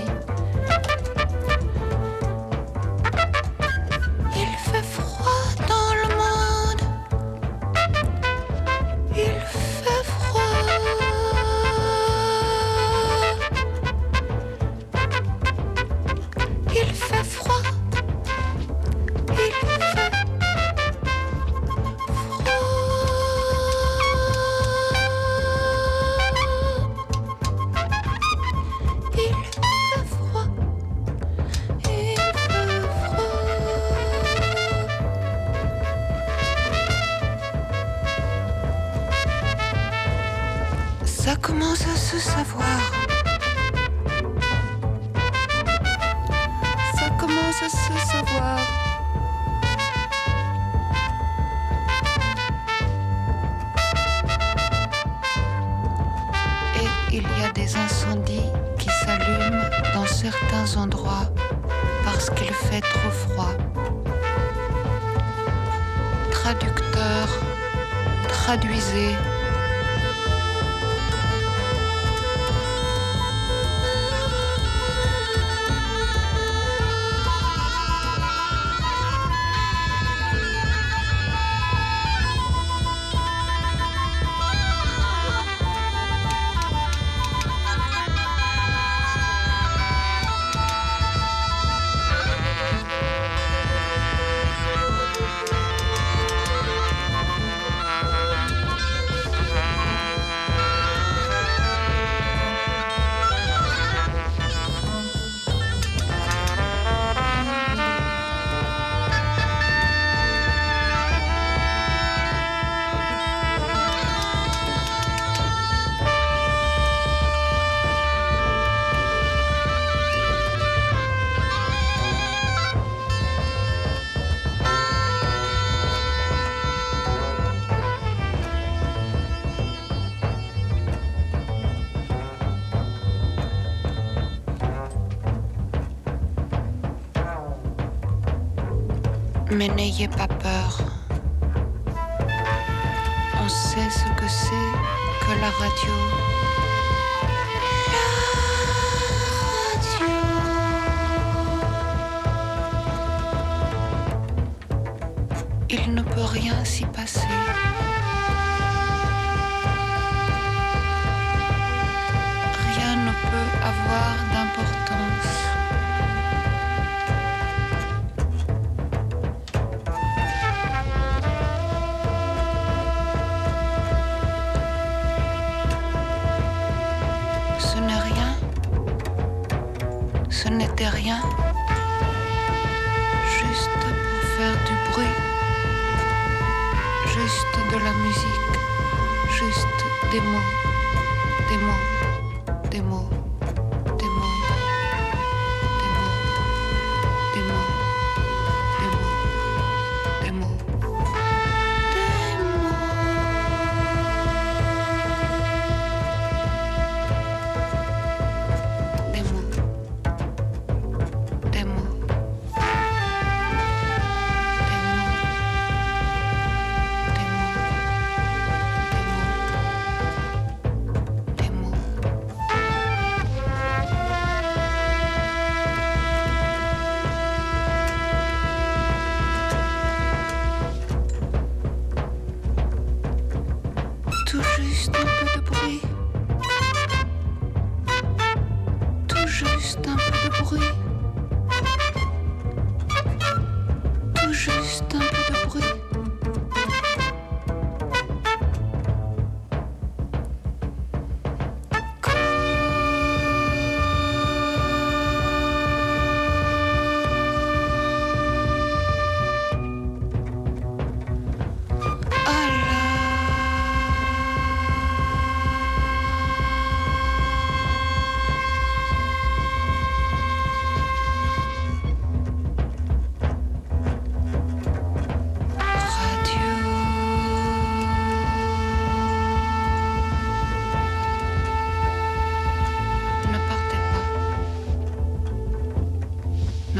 N'ayez pas peur. On sait ce que c'est que la radio.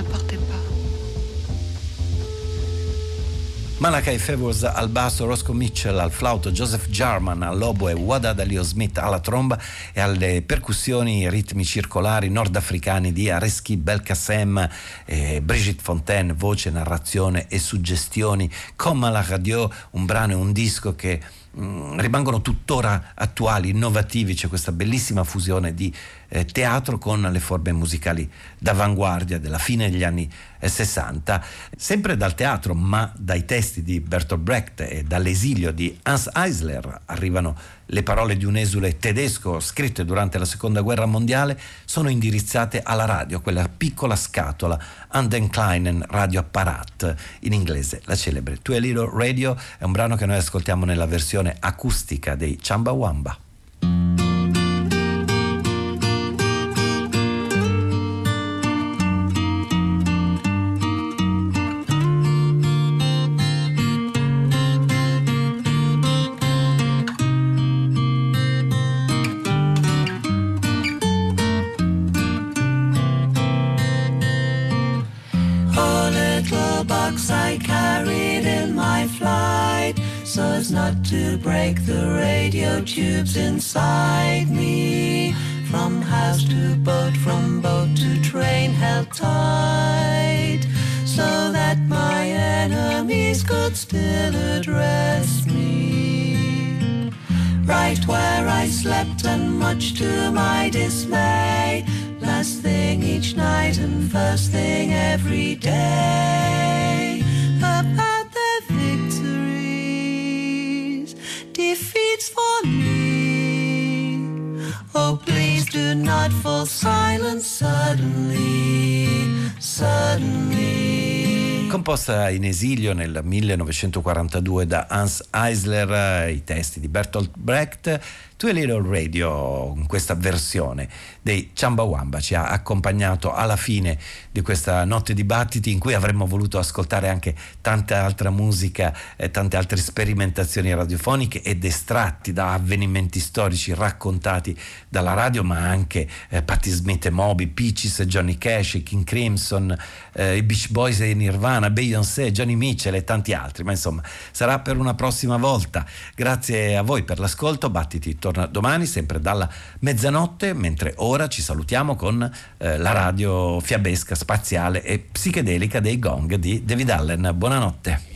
Partez pas. Malachi Favors al basso, Roscoe Mitchell al flauto, Joseph Jarman all'oboe, Wada Dalio Smith alla tromba e alle percussioni ritmi circolari nordafricani di Areski Belkacem, eh, Brigitte Fontaine, voce, narrazione e suggestioni, Comme la radio, un brano e un disco che mm, rimangono tuttora attuali, innovativi, c'è questa bellissima fusione di eh, teatro con le forme musicali d'avanguardia della fine degli anni eh, 60, sempre dal teatro ma dai testi di Bertolt Brecht e dall'esilio di Hans Eisler arrivano le parole di un esule tedesco scritte durante la seconda guerra mondiale sono indirizzate alla radio, quella piccola scatola an den kleinen Radioapparat, in inglese la celebre Tue Little Radio, è un brano che noi ascoltiamo nella versione acustica dei Chamba Wamba. Tubes inside me. From house to boat, from boat to train held tight, so that my enemies could still address me. Right where I slept, and much to my dismay, last thing each night and first thing every day. Fall silent suddenly, suddenly. Composta in esilio nel 1942 da Hans Eisler, i testi di Bertolt Brecht, To Little Radio, in questa versione dei Chumbawamba, ci ha accompagnato alla fine di questa notte di battiti in cui avremmo voluto ascoltare anche tanta altra musica, e tante altre sperimentazioni radiofoniche ed estratti da avvenimenti storici raccontati dalla radio, ma anche eh, Patti Smith e Moby, Peaches e Johnny Cash, King Crimson, eh, i Beach Boys e Nirvana, Beyoncé, Johnny Mitchell e tanti altri, ma insomma sarà per una prossima volta. Grazie a voi per l'ascolto, Battiti torna domani sempre dalla mezzanotte, mentre ora ci salutiamo con eh, la radio fiabesca, spaziale e psichedelica dei gong di David Allen. Buonanotte.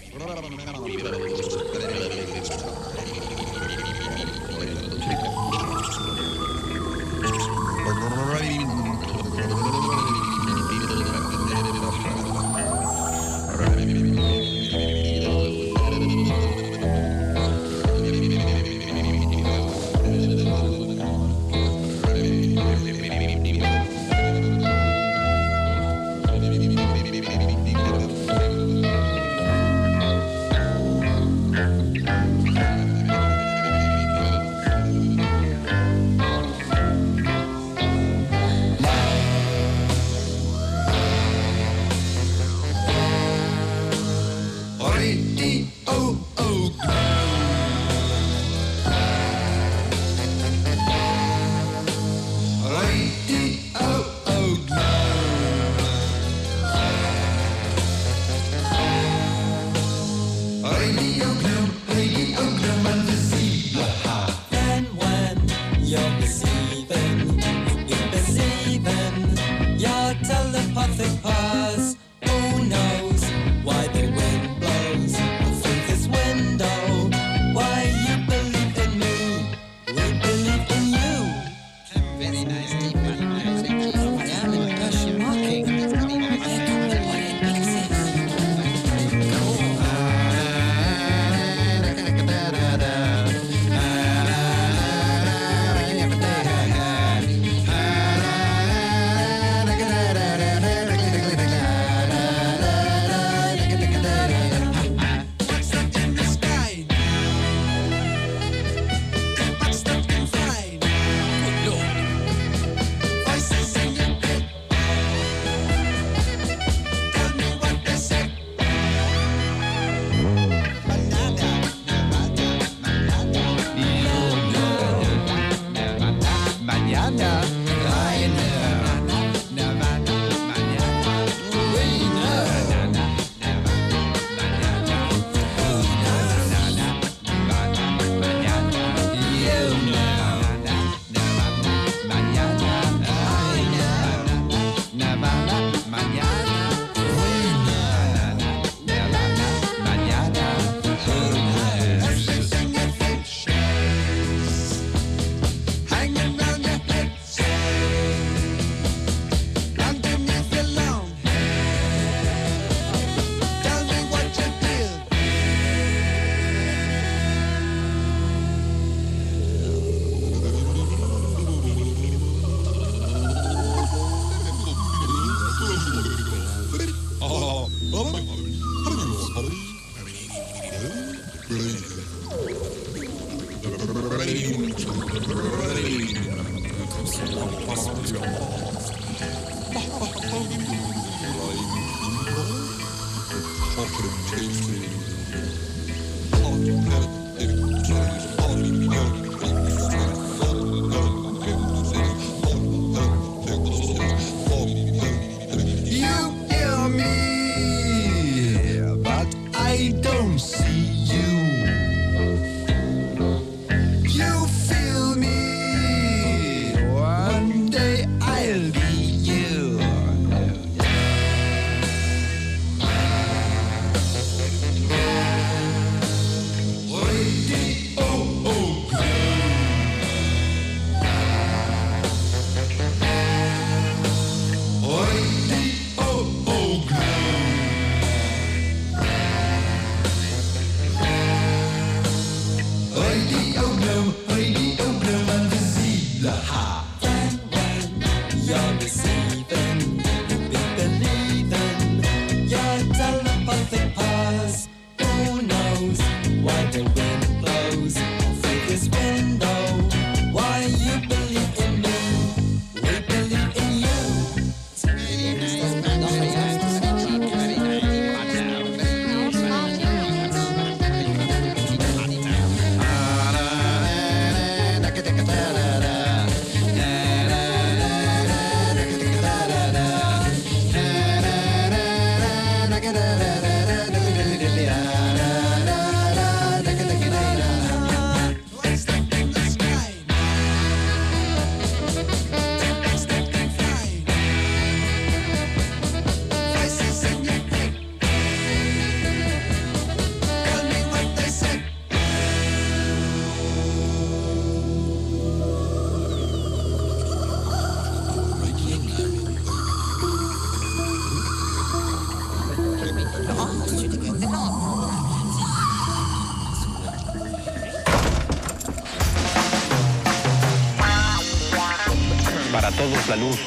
salud.